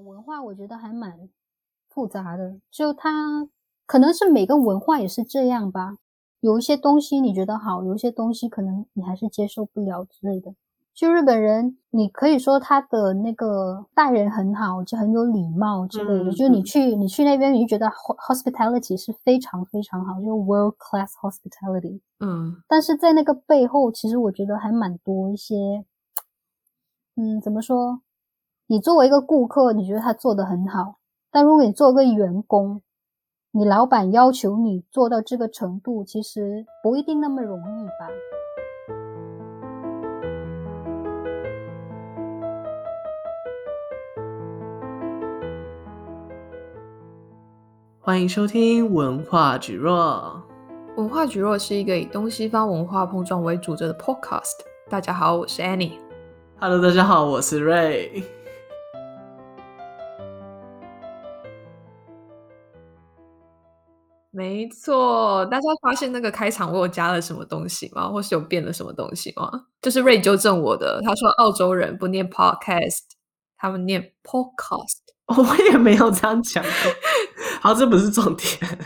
本文化我觉得还蛮复杂的，就它可能是每个文化也是这样吧。有一些东西你觉得好，有一些东西可能你还是接受不了之类的。就日本人，你可以说他的那个待人很好，就很有礼貌之类的。嗯、就你去你去那边，你就觉得 hospitality 是非常非常好，就 world class hospitality。嗯，但是在那个背后，其实我觉得还蛮多一些，嗯，怎么说？你作为一个顾客，你觉得他做的很好，但如果你作为一个员工，你老板要求你做到这个程度，其实不一定那么容易吧。欢迎收听文化蒟蒻。文化蒟蒻是一个以东西方文化碰撞为主轴的 podcast。大家好，我是 Annie。Hello，大家好，我是 Ray。没错，大家发现那个开场我有加了什么东西吗？或是有变了什么东西吗？就是瑞纠正我的，他说澳洲人不念 podcast，他们念 podcast。我也没有这样讲过。好，这不是重点。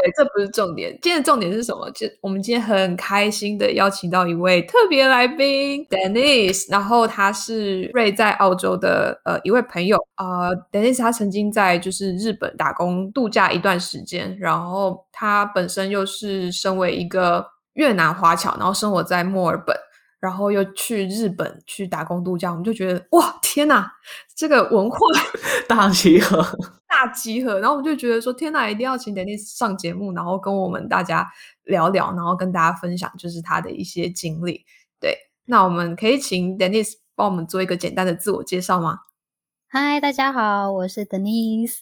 对，这不是重点。今天的重点是什么？就我们今天很开心的邀请到一位特别来宾，Dennis。然后他是瑞在澳洲的呃一位朋友。呃，Dennis 他曾经在就是日本打工度假一段时间，然后他本身又是身为一个越南华侨，然后生活在墨尔本。然后又去日本去打工度假，我们就觉得哇，天哪，这个文化大集合，大集合。然后我们就觉得说，天哪，一定要请 Denise 上节目，然后跟我们大家聊聊，然后跟大家分享就是他的一些经历。对，那我们可以请 Denise 帮我们做一个简单的自我介绍吗？嗨，大家好，我是 Denise。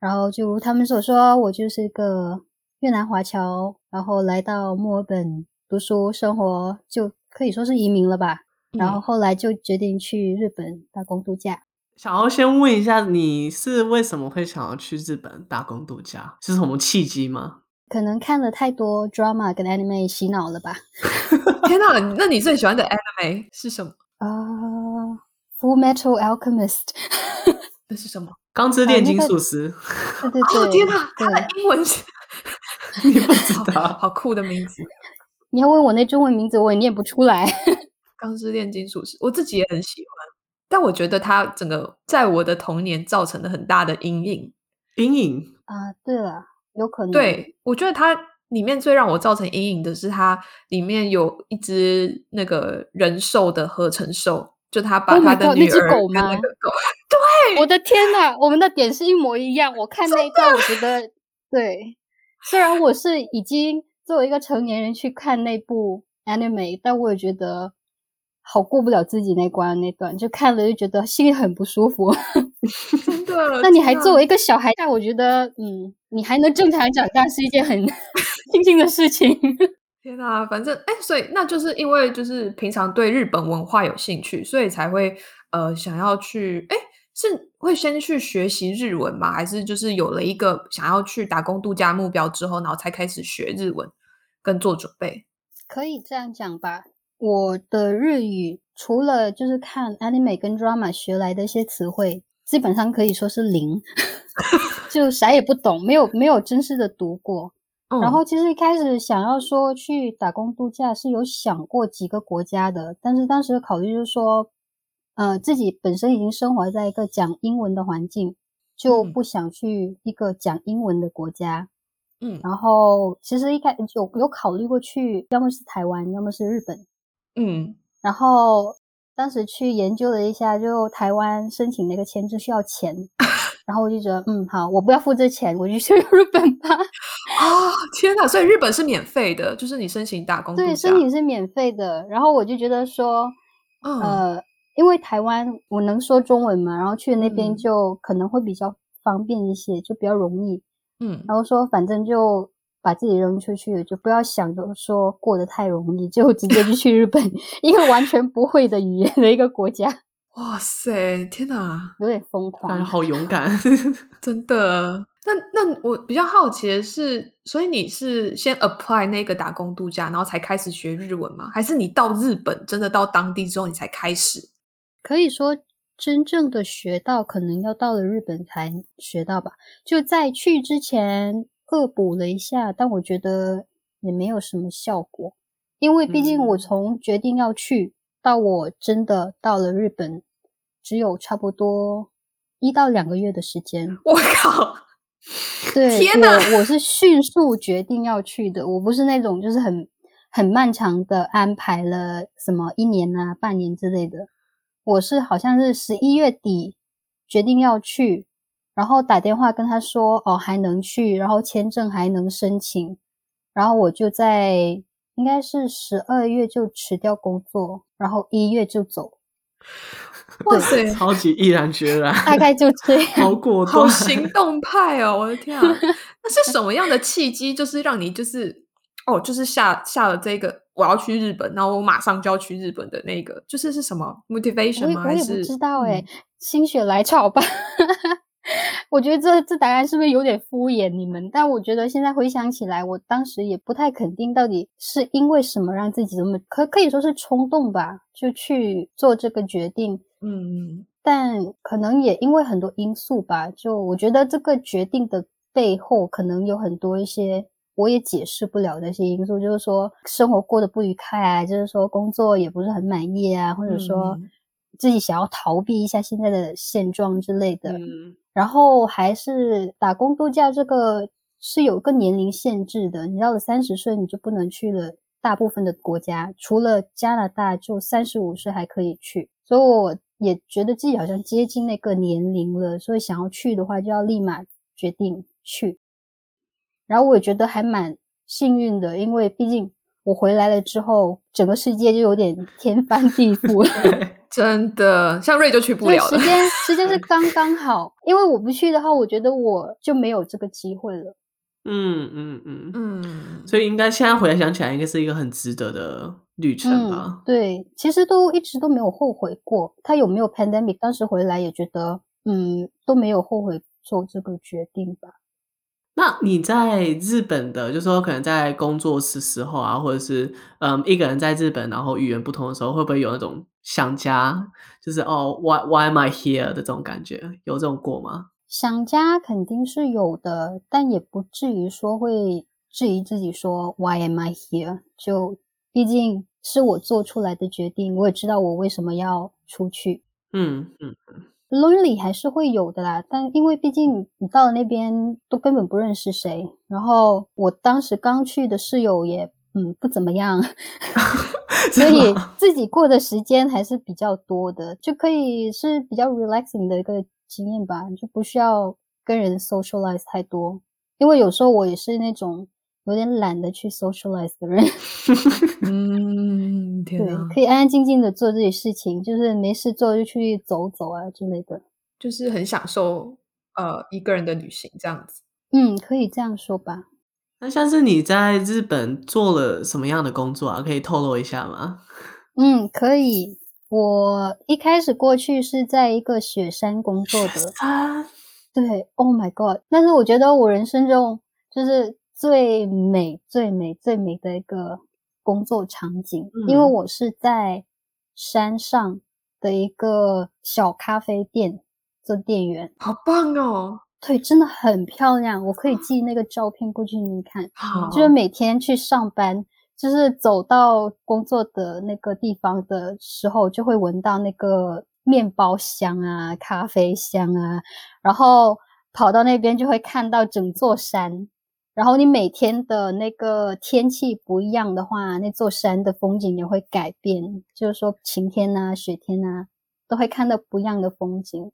然后就如他们所说，我就是个越南华侨，然后来到墨尔本读书生活就。可以说是移民了吧，然后后来就决定去日本打工度假。想要先问一下，你是为什么会想要去日本打工度假？是什么契机吗？可能看了太多 drama 跟 anime 洗脑了吧。天哪，那你最喜欢的 anime 是什么？啊、uh,，Full Metal Alchemist。那是什么？钢之炼金术师。对对对。哦、天哪，他的英文是？你不知道，好酷的名字。你要问我那中文名字，我也念不出来。钢之炼金术师，我自己也很喜欢，但我觉得它整个在我的童年造成了很大的阴影。阴影啊，对了，有可能。对，我觉得它里面最让我造成阴影的是，它里面有一只那个人兽的合成兽，就他把他的女儿、oh、那只狗吗？对，我的天哪，我们的点是一模一样。我看那一段，我觉得对，虽然我是已经。作为一个成年人去看那部 anime，但我也觉得好过不了自己那关那段，就看了就觉得心里很不舒服。真的？那你还作为一个小孩，但我觉得，嗯，你还能正常长大是一件很 庆幸的事情。天哪，反正哎，所以那就是因为就是平常对日本文化有兴趣，所以才会呃想要去哎。是会先去学习日文吗？还是就是有了一个想要去打工度假目标之后，然后才开始学日文跟做准备？可以这样讲吧。我的日语除了就是看 anime 跟 drama 学来的一些词汇，基本上可以说是零，就啥也不懂，没有没有真实的读过。嗯。然后其实一开始想要说去打工度假是有想过几个国家的，但是当时的考虑就是说。呃，自己本身已经生活在一个讲英文的环境，就不想去一个讲英文的国家。嗯，然后其实一开始有有考虑过去，要么是台湾，要么是日本。嗯，然后当时去研究了一下，就台湾申请那个签证需要钱，然后我就觉得，嗯，好，我不要付这钱，我就去日本吧。啊，天哪！所以日本是免费的，就是你申请打工，对，申请是免费的。然后我就觉得说，嗯、呃。因为台湾我能说中文嘛，然后去那边就可能会比较方便一些，嗯、就比较容易。嗯，然后说反正就把自己扔出去，就不要想着说过得太容易，就直接就去日本，一个完全不会的语言的一个国家。哇塞，天哪，有点疯狂，好勇敢，真的。那那我比较好奇的是，所以你是先 apply 那个打工度假，然后才开始学日文吗？还是你到日本真的到当地之后你才开始？可以说真正的学到，可能要到了日本才学到吧。就在去之前恶补了一下，但我觉得也没有什么效果，因为毕竟我从决定要去到我真的到了日本，只有差不多一到两个月的时间。我靠！对，天哪！我我是迅速决定要去的，我不是那种就是很很漫长的安排了什么一年啊、半年之类的。我是好像是十一月底决定要去，然后打电话跟他说哦还能去，然后签证还能申请，然后我就在应该是十二月就辞掉工作，然后一月就走。哇塞，超级毅然决然，大概就这样，好果断，好行 动派哦！我的天啊，那是什么样的契机，就是让你就是哦，就是下下了这个。我要去日本，然后我马上就要去日本的那个，就是是什么 motivation 吗？我也，不知道哎、欸，心血来潮吧。我觉得这这答案是不是有点敷衍你们？但我觉得现在回想起来，我当时也不太肯定到底是因为什么让自己这么可可以说是冲动吧，就去做这个决定。嗯，但可能也因为很多因素吧，就我觉得这个决定的背后可能有很多一些。我也解释不了那些因素，就是说生活过得不愉快啊，就是说工作也不是很满意啊，或者说自己想要逃避一下现在的现状之类的。嗯，然后还是打工度假这个是有个年龄限制的，你到了三十岁你就不能去了，大部分的国家除了加拿大就三十五岁还可以去，所以我也觉得自己好像接近那个年龄了，所以想要去的话就要立马决定去。然后我也觉得还蛮幸运的，因为毕竟我回来了之后，整个世界就有点天翻地覆了。真的，像瑞就去不了了。时 间时间是刚刚好，因为我不去的话，我觉得我就没有这个机会了。嗯嗯嗯嗯，所以应该现在回来想起来，应该是一个很值得的旅程吧？嗯、对，其实都一直都没有后悔过。他有没有 pandemic？当时回来也觉得，嗯，都没有后悔做这个决定吧。那你在日本的，就是说可能在工作的时候啊，或者是嗯一个人在日本，然后语言不同的时候，会不会有那种想家，就是哦，why why am I here 的这种感觉？有这种过吗？想家肯定是有的，但也不至于说会质疑自己说 why am I here？就毕竟是我做出来的决定，我也知道我为什么要出去。嗯嗯嗯。Lonely 还是会有的啦，但因为毕竟你到了那边都根本不认识谁，然后我当时刚去的室友也嗯不怎么样，所以自己过的时间还是比较多的，就可以是比较 relaxing 的一个经验吧，就不需要跟人 socialize 太多，因为有时候我也是那种。有点懒得去 socialize 的人，嗯，对，可以安安静静的做自己事情，就是没事做就去走走啊之类的，就是很享受呃一个人的旅行这样子。嗯，可以这样说吧。那像是你在日本做了什么样的工作啊？可以透露一下吗？嗯，可以。我一开始过去是在一个雪山工作的。雪山？对，Oh my God！但是我觉得我人生中就是。最美、最美、最美的一个工作场景，嗯，因为我是在山上的一个小咖啡店做店员，好棒哦！对，真的很漂亮，我可以寄那个照片过去给你看。好，就是每天去上班，就是走到工作的那个地方的时候，就会闻到那个面包香啊、咖啡香啊，然后跑到那边就会看到整座山。然后你每天的那个天气不一样的话，那座山的风景也会改变。就是说晴天啊、雪天啊，都会看到不一样的风景，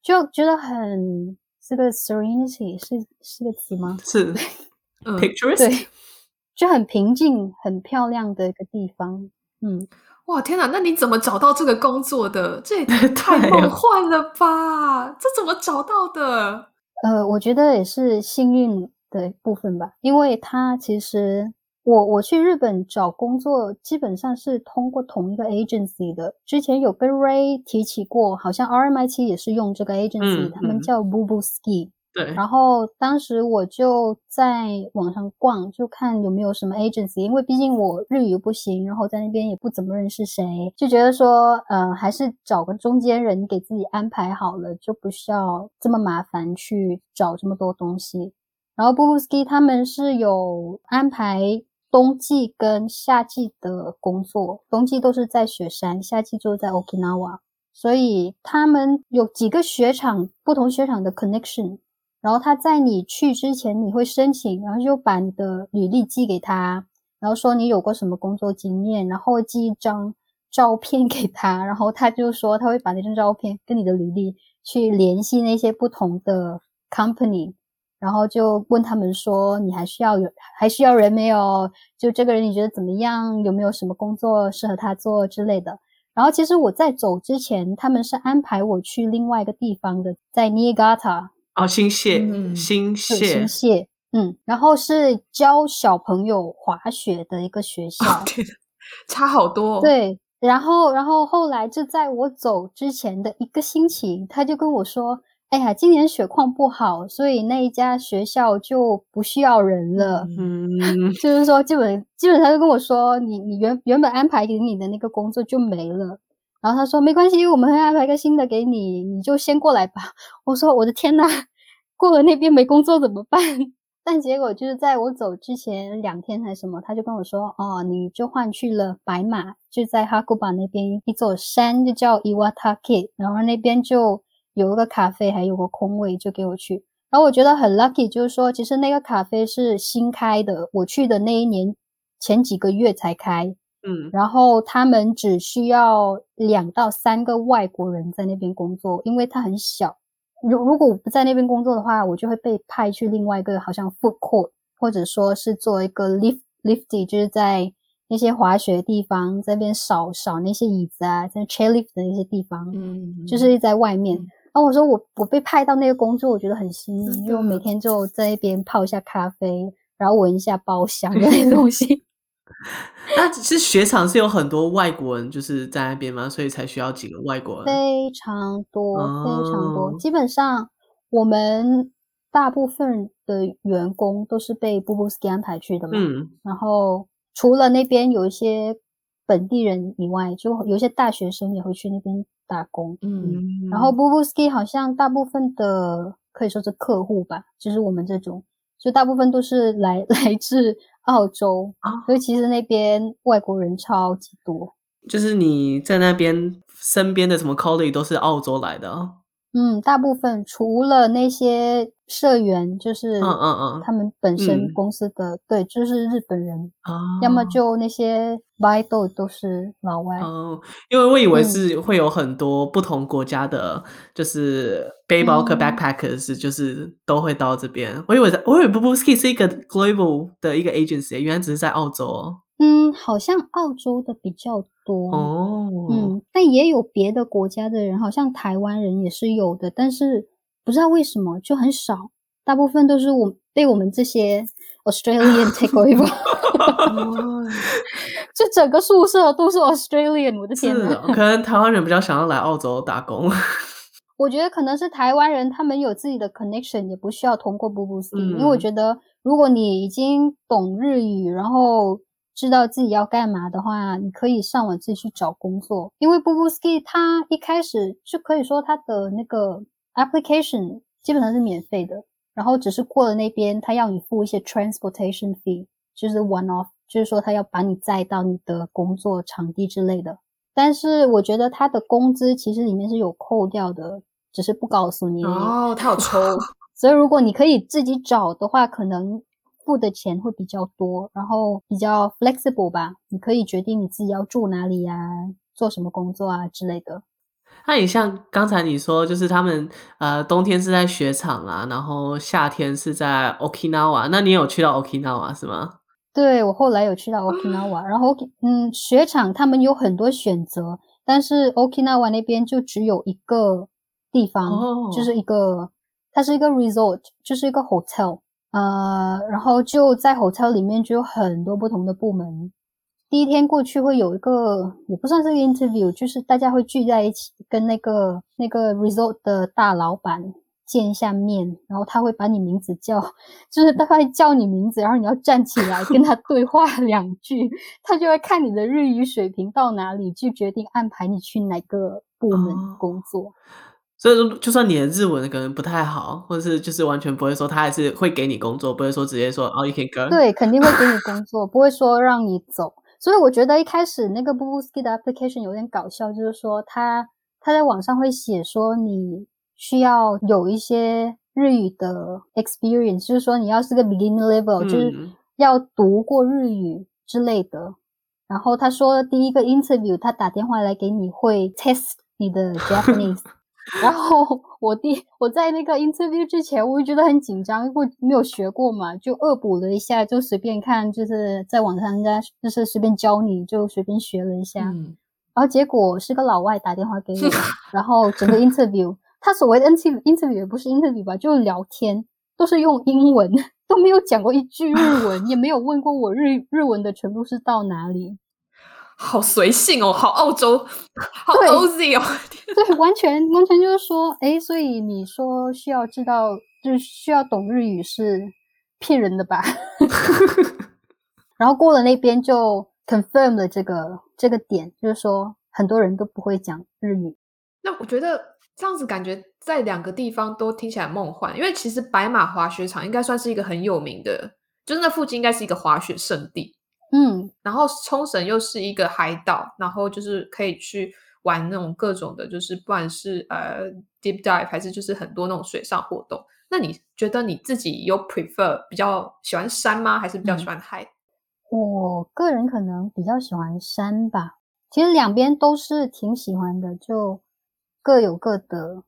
就觉得很这个 serenity 是是个词吗？是，嗯，picturesque，对，就很平静、很漂亮的一个地方。嗯，哇，天哪，那你怎么找到这个工作的？这也太梦 幻了吧！这怎么找到的？呃，我觉得也是幸运。的部分吧，因为他其实我我去日本找工作，基本上是通过同一个 agency 的。之前有跟 Ray 提起过，好像 RMIT 也是用这个 agency，、嗯、他们叫 Bubu Ski。对。然后当时我就在网上逛，就看有没有什么 agency，因为毕竟我日语不行，然后在那边也不怎么认识谁，就觉得说，呃，还是找个中间人给自己安排好了，就不需要这么麻烦去找这么多东西。然后 Boobuski 他们是有安排。冬季跟夏季的工作，冬季都是在雪山，夏季就在 Okinawa，所以他们有几个雪场，不同雪场的 connection。然后他在你去之前，你会申请，然后就把你的履历寄给他，然后说你有过什么工作经验，然后寄一张照片给他，然后他就说他会把那张照片跟你的履历去联系那些不同的 company。然后就问他们说：“你还需要有还需要人没有？就这个人你觉得怎么样？有没有什么工作适合他做之类的？”然后其实我在走之前，他们是安排我去另外一个地方的，在 Niigata 哦，新泻，嗯、新泻，新泻，嗯，然后是教小朋友滑雪的一个学校，哦、差好多、哦。对，然后然后后来就在我走之前的一个星期，他就跟我说。哎呀，今年雪况不好，所以那一家学校就不需要人了。嗯，就是说，基本基本上就跟我说，你你原原本安排给你的那个工作就没了。然后他说没关系，我们会安排一个新的给你，你就先过来吧。我说我的天呐，过了那边没工作怎么办？但结果就是在我走之前两天还是什么，他就跟我说，哦，你就换去了白马，就在哈古巴那边一座山，就叫伊瓦塔克然后那边就。有一个咖啡，还有个空位，就给我去。然后我觉得很 lucky，就是说，其实那个咖啡是新开的，我去的那一年前几个月才开。嗯，然后他们只需要两到三个外国人在那边工作，因为它很小。如如果我不在那边工作的话，我就会被派去另外一个好像 food court，或者说是做一个 lift lifty，就是在那些滑雪的地方，在那边扫扫那些椅子啊，在 chairlift 的那些地方，嗯，就是在外面。嗯然后我说我我被派到那个工作，我觉得很幸运，因为我每天就在那边泡一下咖啡，然后闻一下包厢那些东西。那是雪场是有很多外国人就是在那边吗？所以才需要几个外国人？非常多，哦、非常多。基本上我们大部分的员工都是被 Boobuski 安排去的嘛。嗯。然后除了那边有一些本地人以外，就有一些大学生也会去那边。打工，嗯，然后 Boobuski 好像大部分的可以说是客户吧，就是我们这种，就大部分都是来 来自澳洲啊，所以其实那边外国人超级多。就是你在那边身边的什么 colleague 都是澳洲来的啊？嗯，大部分除了那些。社员就是，嗯嗯嗯，他们本身公司的、嗯、对，就是日本人啊，要么就那些 Vital 都是老外哦。因为我以为是会有很多不同国家的，就是背包客 backpackers，、嗯、就是都会到这边。我以为我以为 Boobuski 是一个 global 的一个 agency，原来只是在澳洲哦。嗯，好像澳洲的比较多哦。嗯，但也有别的国家的人，好像台湾人也是有的，但是。不知道为什么就很少，大部分都是我被我们这些 Australian take over，这 整个宿舍都是 Australian，我的天哪！可能台湾人比较想要来澳洲打工。我觉得可能是台湾人，他们有自己的 connection，也不需要通过 Boobuski，嗯，因为我觉得如果你已经懂日语，然后知道自己要干嘛的话，你可以上网自己去找工作。因为 Boobuski 它一开始就可以说它的那个。Application 基本上是免费的，然后只是过了那边，他要你付一些 transportation fee，就是 one off，就是说他要把你载到你的工作场地之类的。但是我觉得他的工资其实里面是有扣掉的，只是不告诉你。哦，他有抽。所以如果你可以自己找的话，可能付的钱会比较多，然后比较 flexible 吧，你可以决定你自己要住哪里呀，做什么工作啊之类的。那也像刚才你说，就是他们呃冬天是在雪场啊，然后夏天是在 Okinawa。那你有去到 Okinawa 是吗？对，我后来有去到 Okinawa，然后嗯，雪场他们有很多选择，但是 Okinawa 那边就只有一个地方，哦、就是一个它是一个 resort，就是一个 hotel，呃，然后就在 hotel 里面就有很多不同的部门。第一天过去会有一个，也不算是个 interview，就是大家会聚在一起，跟那个那个 resort 的大老板见一下面，然后他会把你名字叫，就是他会叫你名字，然后你要站起来跟他对话两句，他就会看你的日语水平到哪里，就决定安排你去哪个部门工作。哦、所以说，就算你的日文可能不太好，或者是就是完全不会说，他还是会给你工作，不会说直接说哦，you can go。对，肯定会给你工作，不会说让你走。所以我觉得一开始那个 Boobuski 的 application 有点搞笑，就是说他他在网上会写说你。需要有一些日语的 experience，就是说你要是个 beginner level，、嗯、就是要读过日语之类的。然后他说第一个 interview，他打电话来给你会 test 你的 Japanese。然后我第我在那个 interview 之前，我就觉得很紧张，因为没有学过嘛，就恶补了一下，就随便看，就是在网上人家就是随便教你，就随便学了一下。嗯、然后结果是个老外打电话给我，然后整个 interview。他所谓的 interview interview 也不是 interview 吧，就是聊天，都是用英文，都没有讲过一句日文，也没有问过我日日文的程度是到哪里。好随性哦，好澳洲，好 Aussie 哦。对，完全完全就是说，诶，所以你说需要知道，就是需要懂日语是骗人的吧？然后过了那边就 confirm 了这个这个点，就是说很多人都不会讲日语。那我觉得。这样子感觉在两个地方都听起来梦幻，因为其实白马滑雪场应该算是一个很有名的，就是那附近应该是一个滑雪圣地。嗯，然后冲绳又是一个海岛，然后就是可以去玩那种各种的，就是不管是呃 deep dive 还是就是很多那种水上活动。那你觉得你自己有 prefer 比较喜欢山吗？还是比较喜欢海？嗯，我个人可能比较喜欢山吧。其实两边都是挺喜欢的，就。各有各的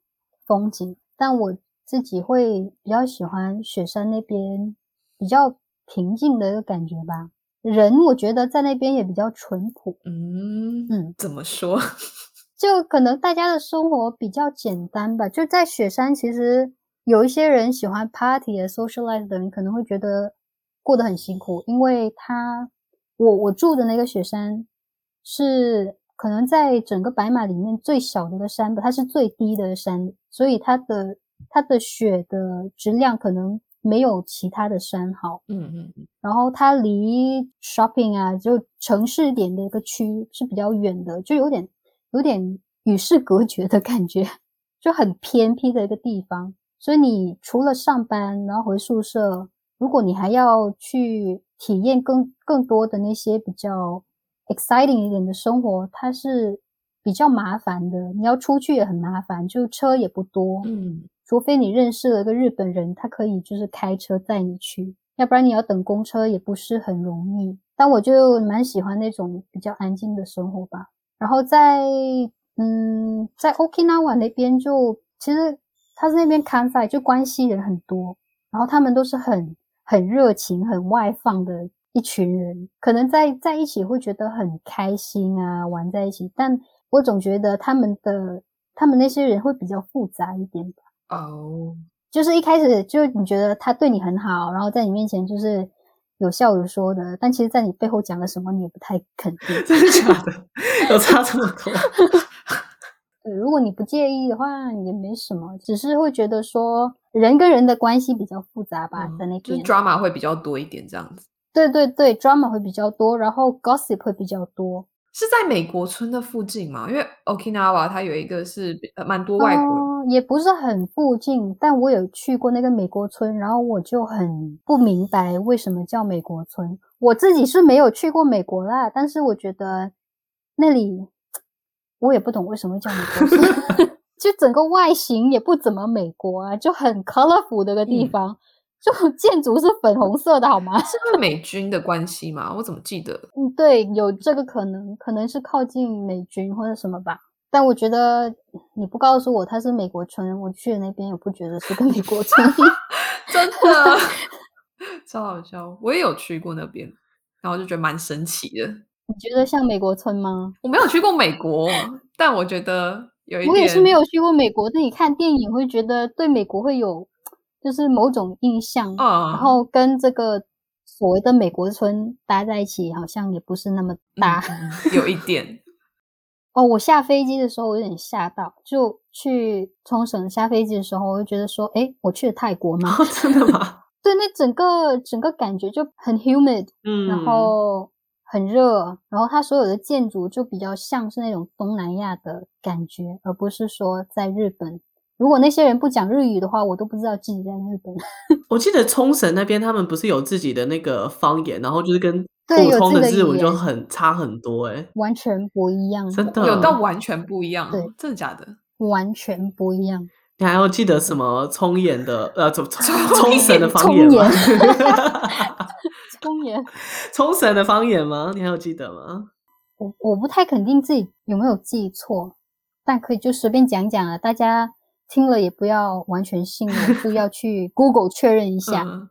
风景，但我自己会比较喜欢雪山那边比较平静的一个感觉吧。人我觉得在那边也比较淳朴。嗯嗯，怎么说？就可能大家的生活比较简单吧。就在雪山，其实有一些人喜欢 party 的 socialize 的人可能会觉得过得很辛苦，因为他我我住的那个雪山是。可能在整个白马里面最小的一个山吧，它是最低的山，所以它的它的雪的质量可能没有其他的山好。嗯嗯嗯。然后它离 shopping 啊，就城市点的一个区是比较远的，就有点有点与世隔绝的感觉，就很偏僻的一个地方。所以你除了上班，然后回宿舍，如果你还要去体验更更多的那些比较。exciting 一点的生活，它是比较麻烦的。你要出去也很麻烦，就车也不多。嗯，除非你认识了一个日本人，他可以就是开车载你去，要不然你要等公车也不是很容易。但我就蛮喜欢那种比较安静的生活吧。然后在嗯，在 Okinawa 那边就其实他是那边 Kansai 就关系人很多，然后他们都是很很热情、很外放的。一群人可能在在一起会觉得很开心啊，玩在一起。但我总觉得他们的他们那些人会比较复杂一点吧。哦，就是一开始就你觉得他对你很好，然后在你面前就是有笑有说的，但其实在你背后讲了什么你也不太肯定。真的假的？有差这么多？对，如果你不介意的话，也没什么，只是会觉得说人跟人的关系比较复杂吧，嗯、在那边就是 drama 会比较多一点这样子。对对对，drama 会比较多，然后 gossip 会比较多。是在美国村的附近吗？因为 Okinawa 它有一个是呃蛮多外国人，嗯，也不是很附近，但我有去过那个美国村，然后我就很不明白为什么叫美国村。我自己是没有去过美国啦，但是我觉得那里我也不懂为什么叫美国村，就整个外形也不怎么美国啊，就很 colorful 的一个地方。嗯就 建筑是粉红色的，好吗？是美军的关系吗？我怎么记得？嗯，对，有这个可能，可能是靠近美军或者什么吧。但我觉得你不告诉我它是美国村，我去的那边也不觉得是个美国村。真的，超好笑。我也有去过那边，然后就觉得蛮神奇的。你觉得像美国村吗？我没有去过美国，但我觉得有一点。我也是没有去过美国，但你看电影会觉得对美国会有。就是某种印象，嗯，然后跟这个所谓的美国村搭在一起，好像也不是那么搭，嗯、有一点。哦，我下飞机的时候我有点吓到，就去冲绳下飞机的时候，我就觉得说，哎，我去了泰国吗？哦，真的吗？对，那整个整个感觉就很 humid，嗯，然后很热，然后它所有的建筑就比较像是那种东南亚的感觉，而不是说在日本。如果那些人不讲日语的话，我都不知道自己在日本。我记得冲绳那边他们不是有自己的那个方言，然后就是跟普通的日文就很差很多，诶完全不一样，真的有到完全不一样，对，真的假的？完全不一样。你还要记得什么冲绳的呃，冲冲绳的方言吗？冲绳，冲绳的方言吗？你还有记得吗？我我不太肯定自己有没有记错，但可以就随便讲讲啊，大家。听了也不要完全信了，就要 去 Google 确认一下。嗯、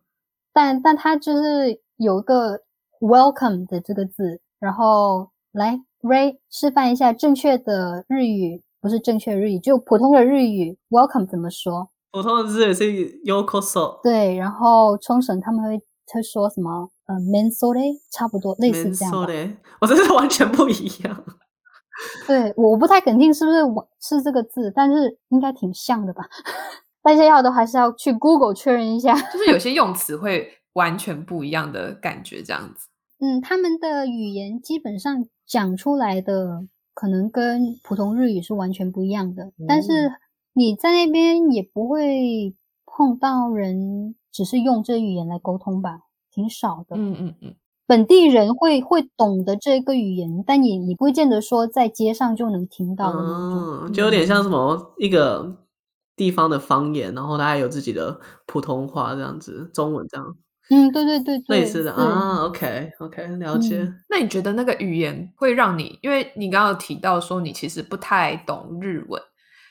但但它就是有一个 welcome 的这个字，然后来 Ray 示范一下正确的日语，不是正确日语，就普通的日语 welcome 怎么说？普通的日语是 yokoso。对，然后冲绳他们会会说什么？呃 mensore 差不多类似这样的。我真是完全不一样。对，我不太肯定是不是我是这个字，但是应该挺像的吧。大家要的还是要去 Google 确认一下，就是有 些用词会完全不一样的感觉，这样子。嗯，他们的语言基本上讲出来的可能跟普通日语是完全不一样的，嗯、但是你在那边也不会碰到人只是用这语言来沟通吧，挺少的。嗯嗯嗯。本地人会会懂得这个语言，但你你不会见得说在街上就能听到的那种，嗯，就有点像什么一个地方的方言，然后它还有自己的普通话这样子，中文这样。嗯，对对对对，类似的啊。OK OK，了解。嗯。那你觉得那个语言会让你，因为你刚刚有提到说你其实不太懂日文，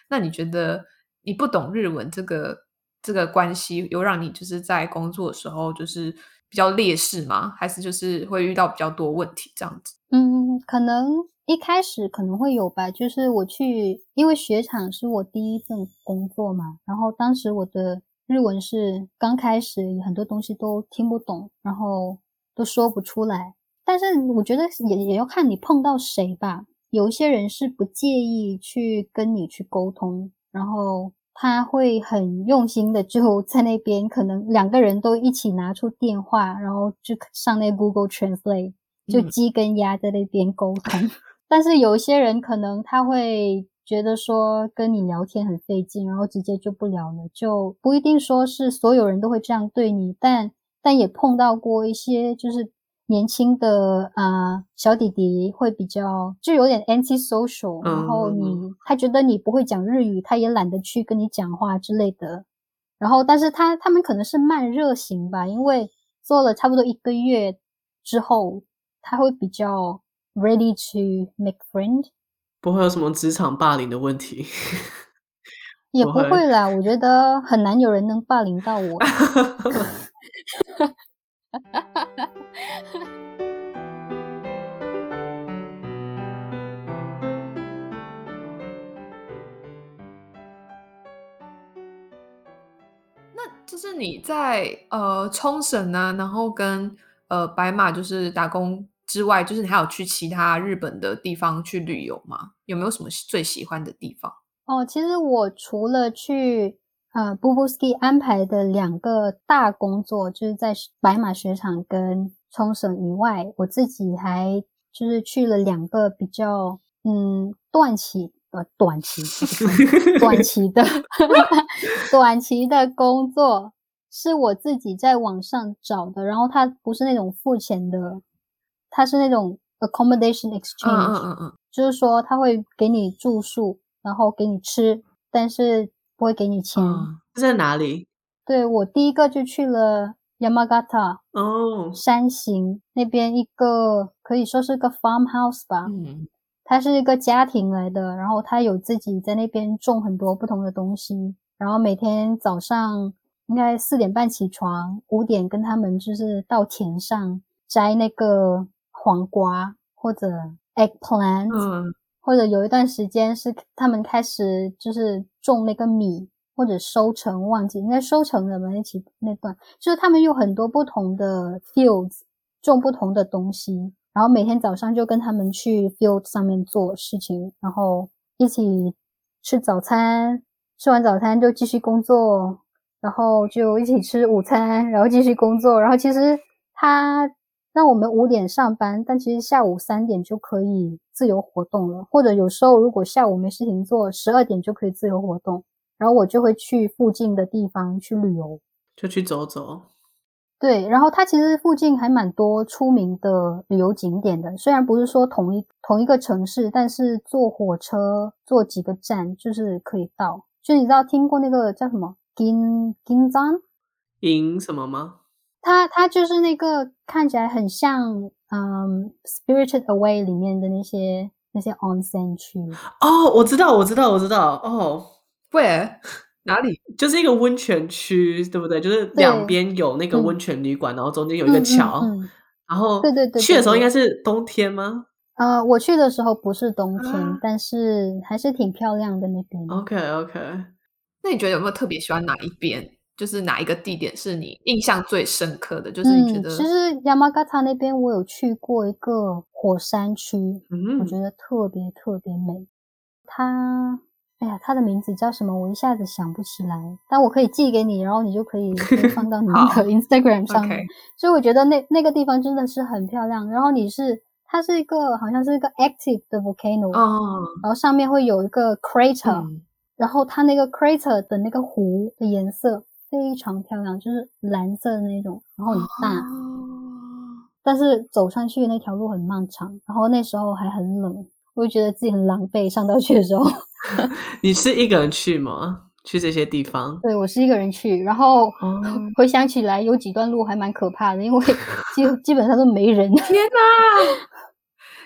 那你觉得你不懂日文这个这个关系，有让你就是在工作的时候就是。比较劣势吗？还是就是会遇到比较多问题这样子？嗯，可能一开始可能会有吧。就是我去，因为雪场是我第一份工作嘛，然后当时我的日文是刚开始很多东西都听不懂，然后都说不出来。但是我觉得也也要看你碰到谁吧。有一些人是不介意去跟你去沟通，然后。他会很用心的就在那边，可能两个人都一起拿出电话，然后就上那 Google Translate，就鸡跟鸭在那边沟通。嗯、但是有一些人可能他会觉得说跟你聊天很费劲，然后直接就不聊了，就不一定说是所有人都会这样对你，但但也碰到过一些就是。年轻的啊、呃、小弟弟会比较就有点 anti-social，然后你他觉得你不会讲日语，他也懒得去跟你讲话之类的。然后，但是他他们可能是慢热型吧，因为做了差不多一个月之后，他会比较 ready to make friend。不会有什么职场霸凌的问题，也 不会啦。我觉得很难有人能霸凌到我。那就是你在呃冲绳呢，然后跟呃白马就是打工之外，就是你还有去其他日本的地方去旅游吗？有没有什么最喜欢的地方？哦，其实我除了去。呃，Bubuski 安排的两个大工作就是在白马雪场跟冲绳以外，我自己还就是去了两个比较嗯短期呃短期短期的 短期的工作，是我自己在网上找的，然后它不是那种付钱的，它是那种 accommodation exchange，嗯嗯嗯，就是说他会给你住宿，然后给你吃，但是。不会给你钱。嗯、在哪里？对，我第一个就去了 Yamagata 哦，山形那边一个可以说是个 farmhouse 吧。嗯，它是一个家庭来的，然后他有自己在那边种很多不同的东西，然后每天早上应该四点半起床，五点跟他们就是到田上摘那个黄瓜或者 eggplant。嗯。或者有一段时间是他们开始就是种那个米，或者收成，忘记应该收成了嘛？那起那段就是他们有很多不同的 fields 种不同的东西，然后每天早上就跟他们去 field 上面做事情，然后一起吃早餐，吃完早餐就继续工作，然后就一起吃午餐，然后继续工作。然后其实他让我们五点上班，但其实下午三点就可以自由活动了，或者有时候如果下午没事情做，十二点就可以自由活动。然后我就会去附近的地方去旅游，就去走走。对，然后它其实附近还蛮多出名的旅游景点的，虽然不是说同一同一个城市，但是坐火车坐几个站就是可以到。就你知道听过那个叫什么金金章银什么吗？它它就是那个看起来很像嗯《Spirited Away》里面的那些那些 onsen 区。哦，我知道，我知道，我知道。哦，Where？哪里？就是一个温泉区，对不对？就是两边有那个温泉旅馆，然后中间有一个桥。嗯嗯嗯、然后，对对对，去的时候应该是冬天吗？呃，我去的时候不是冬天，啊、但是还是挺漂亮的那边。OK OK，那你觉得有没有特别喜欢哪一边？就是哪一个地点是你印象最深刻的？就是你觉得，嗯、其实山形那边我有去过一个火山区，嗯，我觉得特别特别美。它。哎呀，它的名字叫什么？我一下子想不起来。但我可以寄给你，然后你就可以放到 你的 Instagram 上面。所以我觉得那那个地方真的是很漂亮。然后你是，它是一个好像是一个 active 的 volcano，哦，然后上面会有一个 crater，嗯，然后它那个 crater 的那个湖的颜色非常漂亮，就是蓝色的那种，然后很大。哦，但是走上去那条路很漫长，然后那时候还很冷，我就觉得自己很狼狈。上到去的时候。你是一个人去吗？去这些地方？对，我是一个人去。然后回想起来，有几段路还蛮可怕的，因为基 基本上都没人。天哪，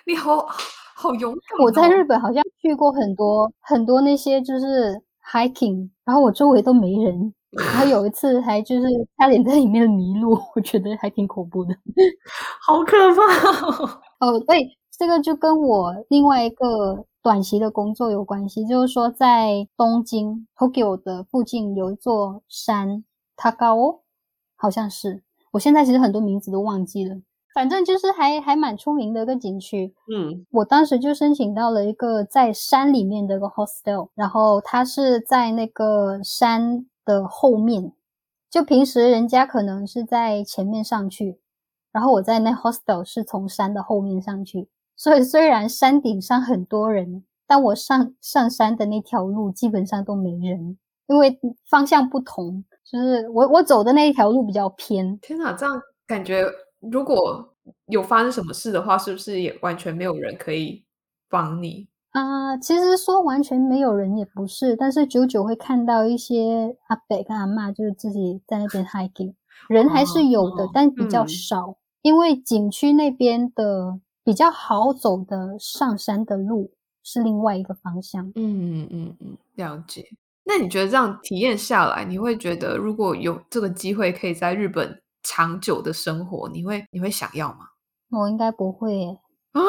你好好勇敢哦！我在日本好像去过很多很多那些就是 hiking，然后我周围都没人。然后有一次还就是 差点在里面迷路，我觉得还挺恐怖的，好可怕哦！哦，对，这个就跟我另外一个。短期的工作有关系，就是说在东京 Tokyo 的附近有一座山，Takao，好像是。我现在其实很多名字都忘记了，反正就是还还蛮出名的一个景区。嗯，我当时就申请到了一个在山里面的一个 hostel，然后它是在那个山的后面，就平时人家可能是在前面上去，然后我在那 hostel 是从山的后面上去。所以虽然山顶上很多人，但我上上山的那条路基本上都没人，因为方向不同。就是我我走的那一条路比较偏。天哪，这样感觉如果有发生什么事的话，是不是也完全没有人可以帮你啊？呃，其实说完全没有人也不是，但是久久会看到一些阿伯跟阿妈，就是自己在那边 hiking，人还是有的，哦，但比较少，嗯，因为景区那边的。比较好走的上山的路是另外一个方向。嗯嗯嗯，了解。那你觉得这样体验下来，你会觉得如果有这个机会可以在日本长久的生活，你会你会想要吗？我应该不会耶啊，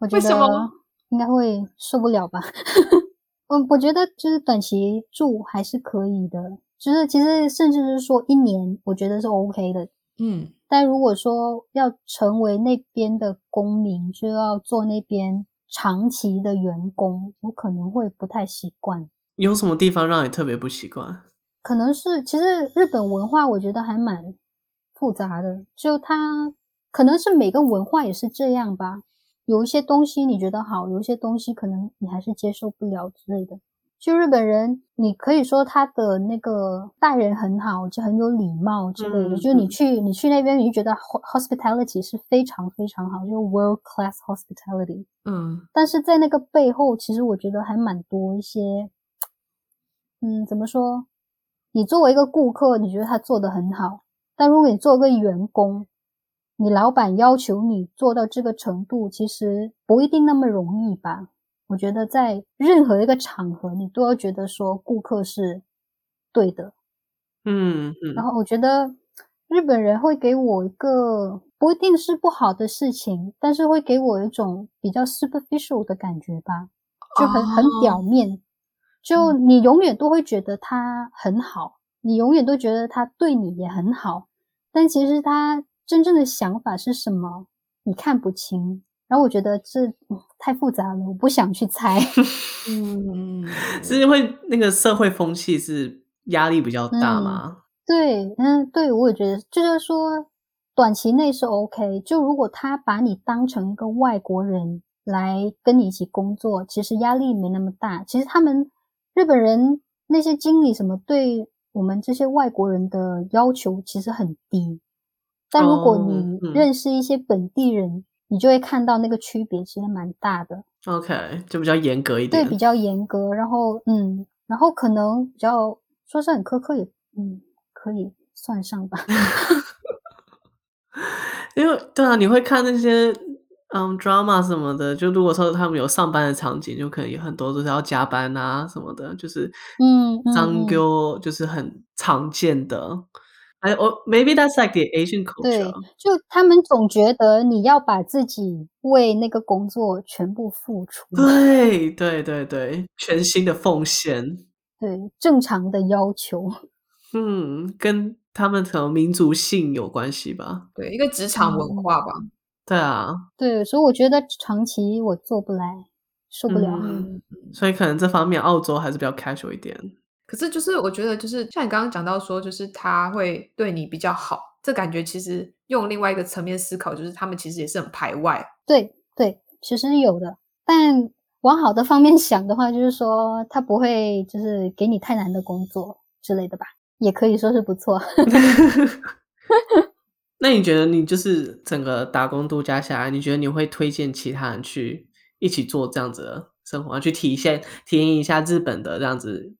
我觉得应该会受不了吧。嗯，我觉得就是短期住还是可以的，就是其实甚至是说一年，我觉得是 OK 的。嗯。但如果说要成为那边的公民，就要做那边长期的员工，我可能会不太习惯。有什么地方让你特别不习惯？可能是其实日本文化，我觉得还蛮复杂的。就它可能是每个文化也是这样吧。有一些东西你觉得好，有一些东西可能你还是接受不了之类的。就日本人，你可以说他的那个待人很好，就很有礼貌之类的。嗯、就你去你去那边，你就觉得 hospitality 是非常非常好，就 world class hospitality。嗯，但是在那个背后，其实我觉得还蛮多一些，嗯，怎么说？你作为一个顾客，你觉得他做的很好，但如果你做一个员工，你老板要求你做到这个程度，其实不一定那么容易吧。我觉得在任何一个场合，你都要觉得说顾客是对的，嗯嗯。然后我觉得日本人会给我一个不一定是不好的事情，但是会给我一种比较 superficial 的感觉吧，就很很表面。就你永远都会觉得他很好，你永远都觉得他对你也很好，但其实他真正的想法是什么，你看不清。然后我觉得这、嗯、太复杂了，我不想去猜。嗯，是因为那个社会风气是压力比较大吗？嗯、对，嗯，对，我也觉得，就是说短期内是 OK。就如果他把你当成一个外国人来跟你一起工作，其实压力没那么大。其实他们日本人那些经理什么，对我们这些外国人的要求其实很低。但如果你认识一些本地人，哦嗯、你就会看到那个区别其实蛮大的。OK，就比较严格一点。对，比较严格。然后，嗯，然后可能比较说是很苛刻也，嗯，可以算上吧。因为对啊，你会看那些嗯 drama 什么的，就如果说他们有上班的场景，就可能有很多都是要加班啊什么的，就是嗯，残业就是很常见的。哎，我 maybe that's like the Asian culture。对，就他们总觉得你要把自己为那个工作全部付出。对对对对，全新的奉献。对，正常的要求。嗯，跟他们可能民族性有关系吧？对，一个职场文化吧。嗯、对啊。对，所以我觉得长期我做不来，受不了。嗯，所以可能这方面澳洲还是比较 casual 一点。可是，就是我觉得，就是像你刚刚讲到说，就是他会对你比较好，这感觉其实用另外一个层面思考，就是他们其实也是很排外。对对，其实是有的。但往好的方面想的话，就是说他不会就是给你太难的工作之类的吧，也可以说是不错。那你觉得你就是整个打工度假下来，你觉得你会推荐其他人去一起做这样子的生活，去体现体验一下日本的这样子？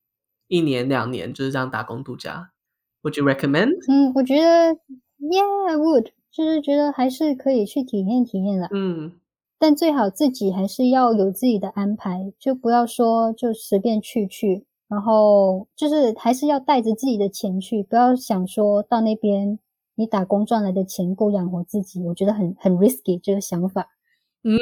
一年两年就是这样打工度假，Would you recommend？嗯，我觉得，Yeah，I would，就是觉得还是可以去体验体验的。嗯，但最好自己还是要有自己的安排，就不要说就随便去去，然后就是还是要带着自己的钱去，不要想说到那边你打工赚来的钱够养活自己，我觉得很很 risky 这个想法。嗯，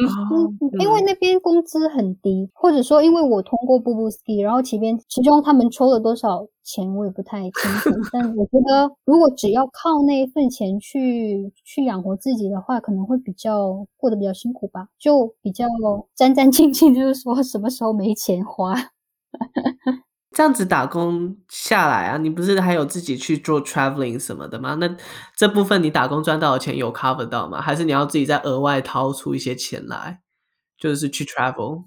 因为那边工资很低，或者说因为我通过 Boobuski，然后其边其中他们抽了多少钱我也不太清楚，但我觉得如果只要靠那一份钱去去养活自己的话，可能会比较过得比较辛苦吧，就比较战战兢兢，就是说什么时候没钱花。这样子打工下来啊，你不是还有自己去做 traveling 什么的吗？那这部分你打工赚到的钱有 cover 到吗？还是你要自己再额外掏出一些钱来，就是去 travel？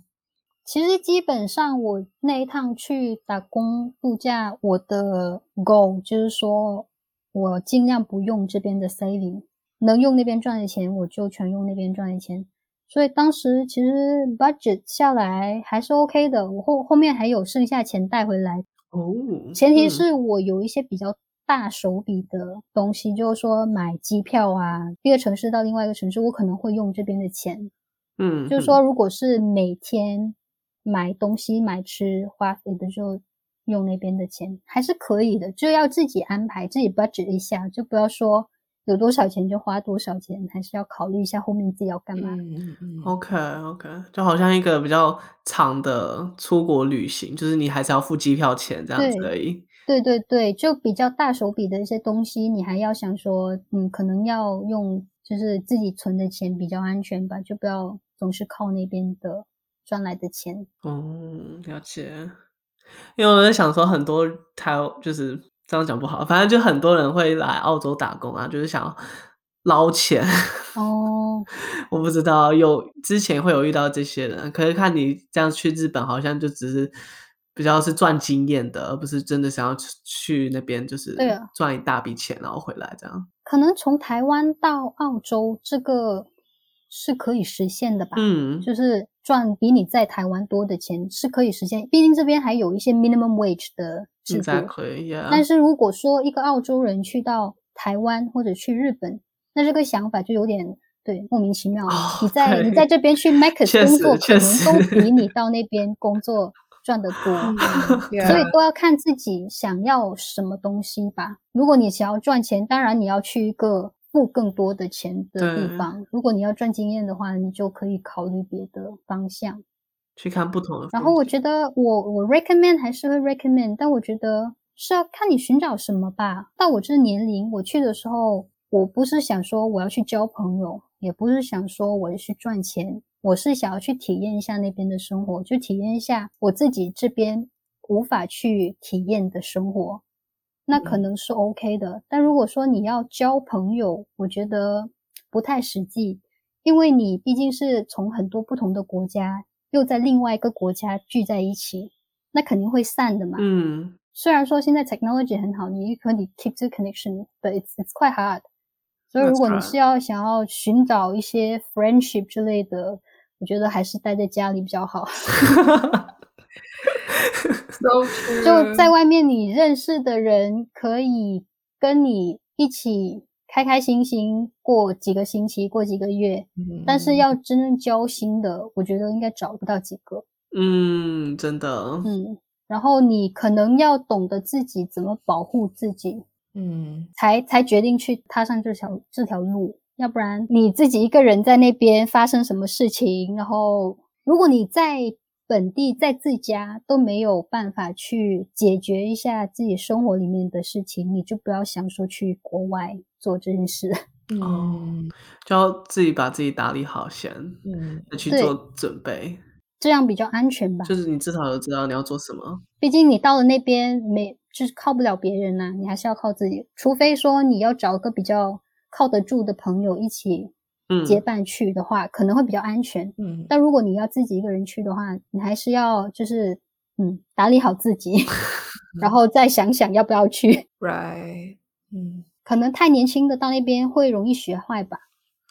其实基本上我那一趟去打工度假，我的 goal 就是说我尽量不用这边的 saving，能用那边赚的钱我就全用那边赚的钱。所以当时其实 budget 下来还是 OK 的，我后后面还有剩下钱带回来。哦，前提是我有一些比较大手笔的东西，嗯、就是说买机票啊，一个城市到另外一个城市，我可能会用这边的钱。嗯，就是说如果是每天买东西买吃花费的，就用那边的钱还是可以的，就要自己安排，自己 budget 一下，就不要说。有多少钱就花多少钱，还是要考虑一下后面自己要干嘛。嗯嗯 OK OK，就好像一个比较长的出国旅行，就是你还是要付机票钱这样子而已。对对对，就比较大手笔的一些东西，你还要想说，嗯，可能要用就是自己存的钱比较安全吧，就不要总是靠那边的赚来的钱。嗯，了解。因为我在想说，很多台就是。这样讲不好，反正就很多人会来澳洲打工啊，就是想捞钱。哦，我不知道有之前会有遇到这些人，可是看你这样去日本，好像就只是比较是赚经验的，而不是真的想要去那边就是赚一大笔钱然后回来这样。可能从台湾到澳洲这个是可以实现的吧？嗯，就是赚比你在台湾多的钱是可以实现，毕竟这边还有一些 minimum wage 的。Exactly, yeah. 但是如果说一个澳洲人去到台湾或者去日本，那这个想法就有点对莫名其妙了。Oh, 你在你在这边去 Max 工作，可能都比你 到那边工作赚得多。所以都要看自己想要什么东西吧。如果你想要赚钱，当然你要去一个付更多的钱的地方。如果你要赚经验的话，你就可以考虑别的方向。去看不同的，然后我觉得我我 recommend 还是会 recommend，但我觉得是要看你寻找什么吧。到我这个年龄，我去的时候，我不是想说我要去交朋友，也不是想说我要去赚钱，我是想要去体验一下那边的生活，就体验一下我自己这边无法去体验的生活，那可能是 OK 的。嗯、但如果说你要交朋友，我觉得不太实际，因为你毕竟是从很多不同的国家，又在另外一个国家聚在一起，那肯定会散的嘛。嗯。虽然说现在 technology 很好，你可以 keep the connection，but it's it's quite hard。所以如果你是要想要寻找一些 friendship 之类的，我觉得还是待在家里比较好。So 就在外面，你认识的人可以跟你一起开开心心过几个星期，过几个月。嗯、但是要真正交心的，我觉得应该找不到几个。嗯，真的。嗯。然后你可能要懂得自己怎么保护自己，嗯，才才决定去踏上这条这条路，要不然你自己一个人在那边发生什么事情，然后如果你在本地在自家都没有办法去解决一下自己生活里面的事情，你就不要想说去国外做这件事。嗯，就要自己把自己打理好先，嗯，去做准备。这样比较安全吧，就是你至少要知道你要做什么。毕竟你到了那边没，就是靠不了别人呐、啊，你还是要靠自己。除非说你要找个比较靠得住的朋友一起结伴去的话，嗯、可能会比较安全。嗯，但如果你要自己一个人去的话，你还是要就是嗯打理好自己，然后再想想要不要去。Right，嗯，可能太年轻的到那边会容易学坏吧？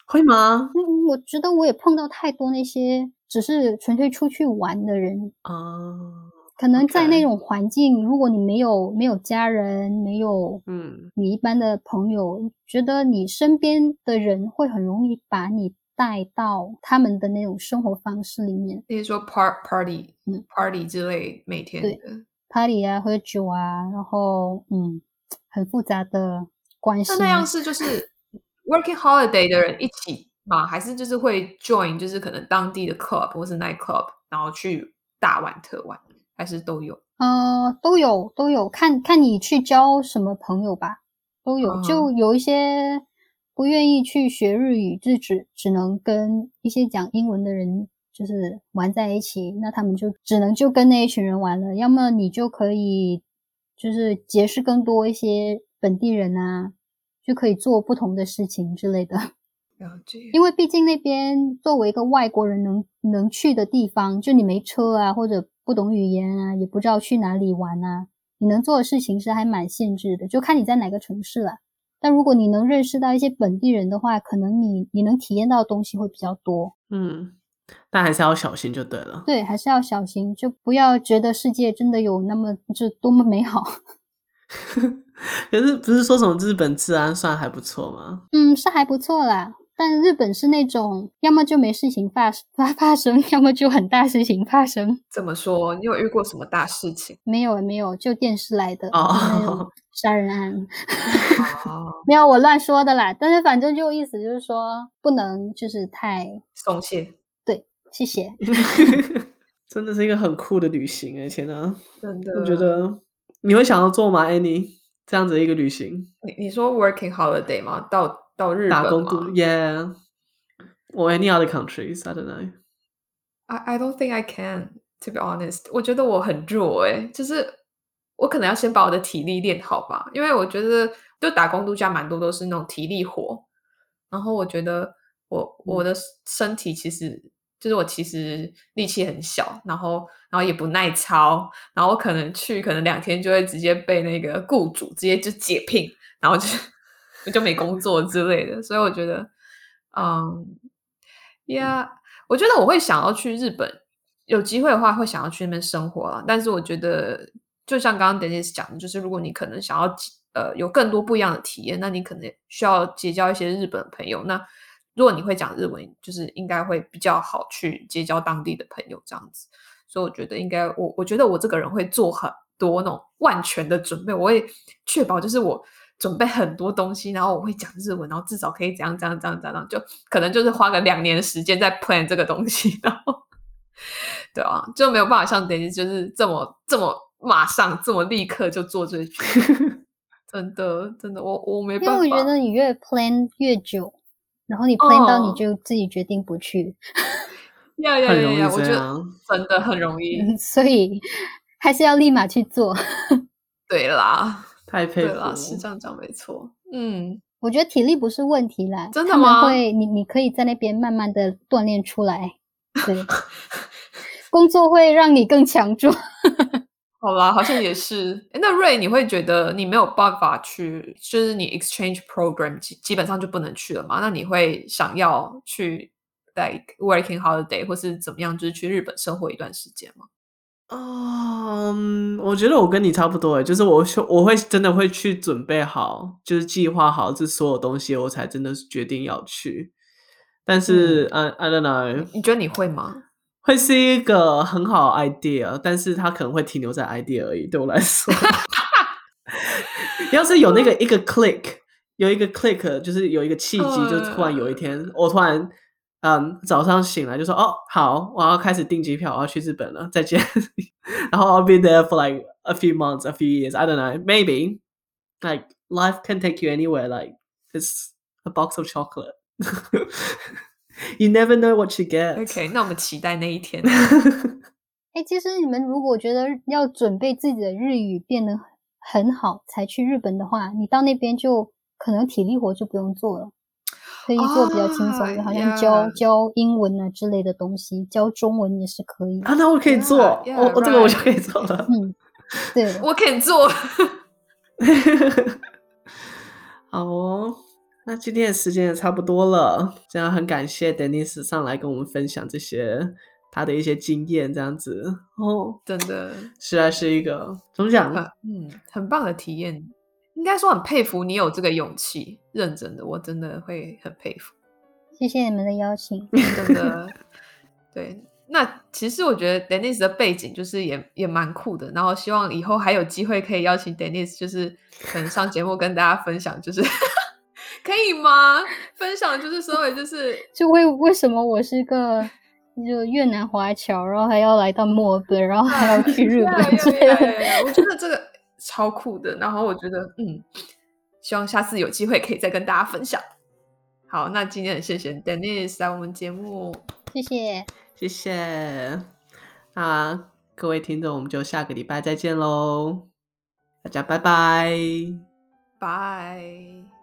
会吗？嗯，我觉得我也碰到太多那些。只是纯粹出去玩的人啊，uh, 可能在那种环境如果你没有没有家人，没有嗯，你一般的朋友，嗯，觉得你身边的人会很容易把你带到他们的那种生活方式里面。比如说 part party，嗯，party 之类，每天的 party 啊，喝酒啊，然后嗯，很复杂的关系。那那样是就是 working holiday 的人一起。啊，还是就是会 join，就是可能当地的 club 或是 night club，然后去大玩特玩，还是都有？呃，都有都有，看看你去交什么朋友吧，都有。Uh. 就有一些不愿意去学日语，就只只能跟一些讲英文的人就是玩在一起，那他们就只能就跟那一群人玩了。要么你就可以就是结识更多一些本地人啊，就可以做不同的事情之类的。了解，因为毕竟那边作为一个外国人能能去的地方，就你没车啊，或者不懂语言啊，也不知道去哪里玩啊，你能做的事情是还蛮限制的，就看你在哪个城市了。但如果你能认识到一些本地人的话，可能你你能体验到的东西会比较多。嗯，但还是要小心就对了。对，还是要小心，就不要觉得世界真的有那么就多么美好。可是不是说什么日本治安算还不错吗？嗯，是还不错啦。但日本是那种，要么就没事情发发发生，要么就很大事情发生。怎么说？你有遇过什么大事情？没有，没有，就电视来的哦，杀人案。哦，没有，我乱说的啦。但是反正就意思就是说，不能就是太松懈。对，谢谢。真的是一个很酷的旅行哎，天哪！真的，我觉得你会想要做吗？Annie，这样子一个旅行？你你说 working holiday 吗？到到日本打工度，Yeah，or any other countries，I don't know。I I don't think I can, to be honest。我觉得我很弱诶，就是我可能要先把我的体力练好吧，因为我觉得就打工度假蛮多都是那种体力活，然后我觉得我我的身体其实就是我其实力气很小，然后然后也不耐操，然后我可能去可能两天就会直接被那个雇主直接就解聘，然后就。就没工作之类的，所以我觉得，嗯，呀，我觉得我会想要去日本，有机会的话会想要去那边生活了。但是我觉得，就像刚刚 Dennis 讲的，就是如果你可能想要呃有更多不一样的体验，那你可能需要结交一些日本朋友。那如果你会讲日文，就是应该会比较好去结交当地的朋友这样子。所以我觉得应该，我我觉得我这个人会做很多那种万全的准备，我会确保就是我。准备很多东西，然后我会讲日文，然后至少可以怎样怎样怎样怎样，就可能就是花个两年时间在 plan 这个东西，然后对啊，就没有办法像 Dennis 就是这么这么马上这么立刻就做这 句，真的真的我我没办法。因为我觉得你越 plan 越久，然后你 plan 到你就自己决定不去。要要要要，我觉得真的很容易，所以还是要立马去做。对啦，太佩服了，是这样讲没错。嗯，我觉得体力不是问题啦，真的吗？会，你你可以在那边慢慢的锻炼出来。对，工作会让你更强壮。好啦，好像也是。那 Ray，你会觉得你没有办法去，就是你 exchange program 基基本上就不能去了吗？那你会想要去 like working holiday 或是怎么样，就是去日本生活一段时间吗？嗯，我觉得我跟你差不多诶，就是我我会真的会去准备好，就是计划好这所有东西，我才真的决定要去。但是，嗯，I don't know，你觉得你会吗？会是一个很好的 idea，但是它可能会停留在 idea 而已。对我来说，要是有那个 一个 click，有一个 click，就是有一个契机，就突然有一天，我突然嗯早上醒来就说哦好，我要开始订机票，我要去日本了，再见。然后 I'll be there for like a few months, a few years. I don't know, maybe like life can take you anywhere. Like it's a box of chocolate. You never know what you get. OK，那我们期待那一天。哎、欸，其实你们如果觉得要准备自己的日语变得很好才去日本的话，你到那边就可能体力活就不用做了，可以做比较轻松的，oh, 好像教.教英文啊之类的东西，教中文也是可以。啊，那我可以做，我、yeah, 我这个我就可以做了。嗯，对，我可以做。好哦。那今天的时间也差不多了，这样很感谢 Denise 上来跟我们分享这些他的一些经验，这样子哦，真的实在是一个怎么讲呢？嗯，很棒的体验，应该说很佩服你有这个勇气，认真的，我真的会很佩服。谢谢你们的邀请，真的。对，那其实我觉得 Denise 的背景就是也也蛮酷的，然后希望以后还有机会可以邀请 Denise，就是可能上节目跟大家分享，就是。可以吗？分享就是身为就是 就为为什么我是个就越南华侨，然后还要来到墨尔本，然后还要去日本？我觉得这个超酷的。然后我觉得嗯，希望下次有机会可以再跟大家分享。好，那今天很谢谢 Denise 来我们节目，谢谢谢谢。那各位听众，我们就下个礼拜再见喽，大家拜拜，拜。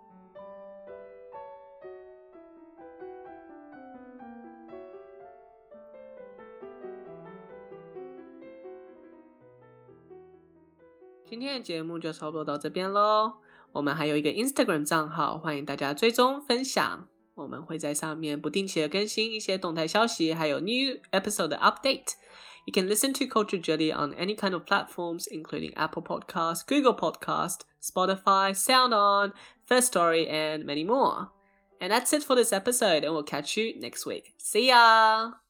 今天的节目就差不多到这边喽。我们还有一个 Instagram 账号，欢迎大家追踪分享。我们会在上面不定期的更新一些动态消息，还有 new episode 的 update。You can listen to Culture Jelly on any kind of platforms, including Apple Podcast, Google Podcast, Spotify, SoundOn, First Story, and many more. And that's it for this episode, and we'll catch you next week. See ya!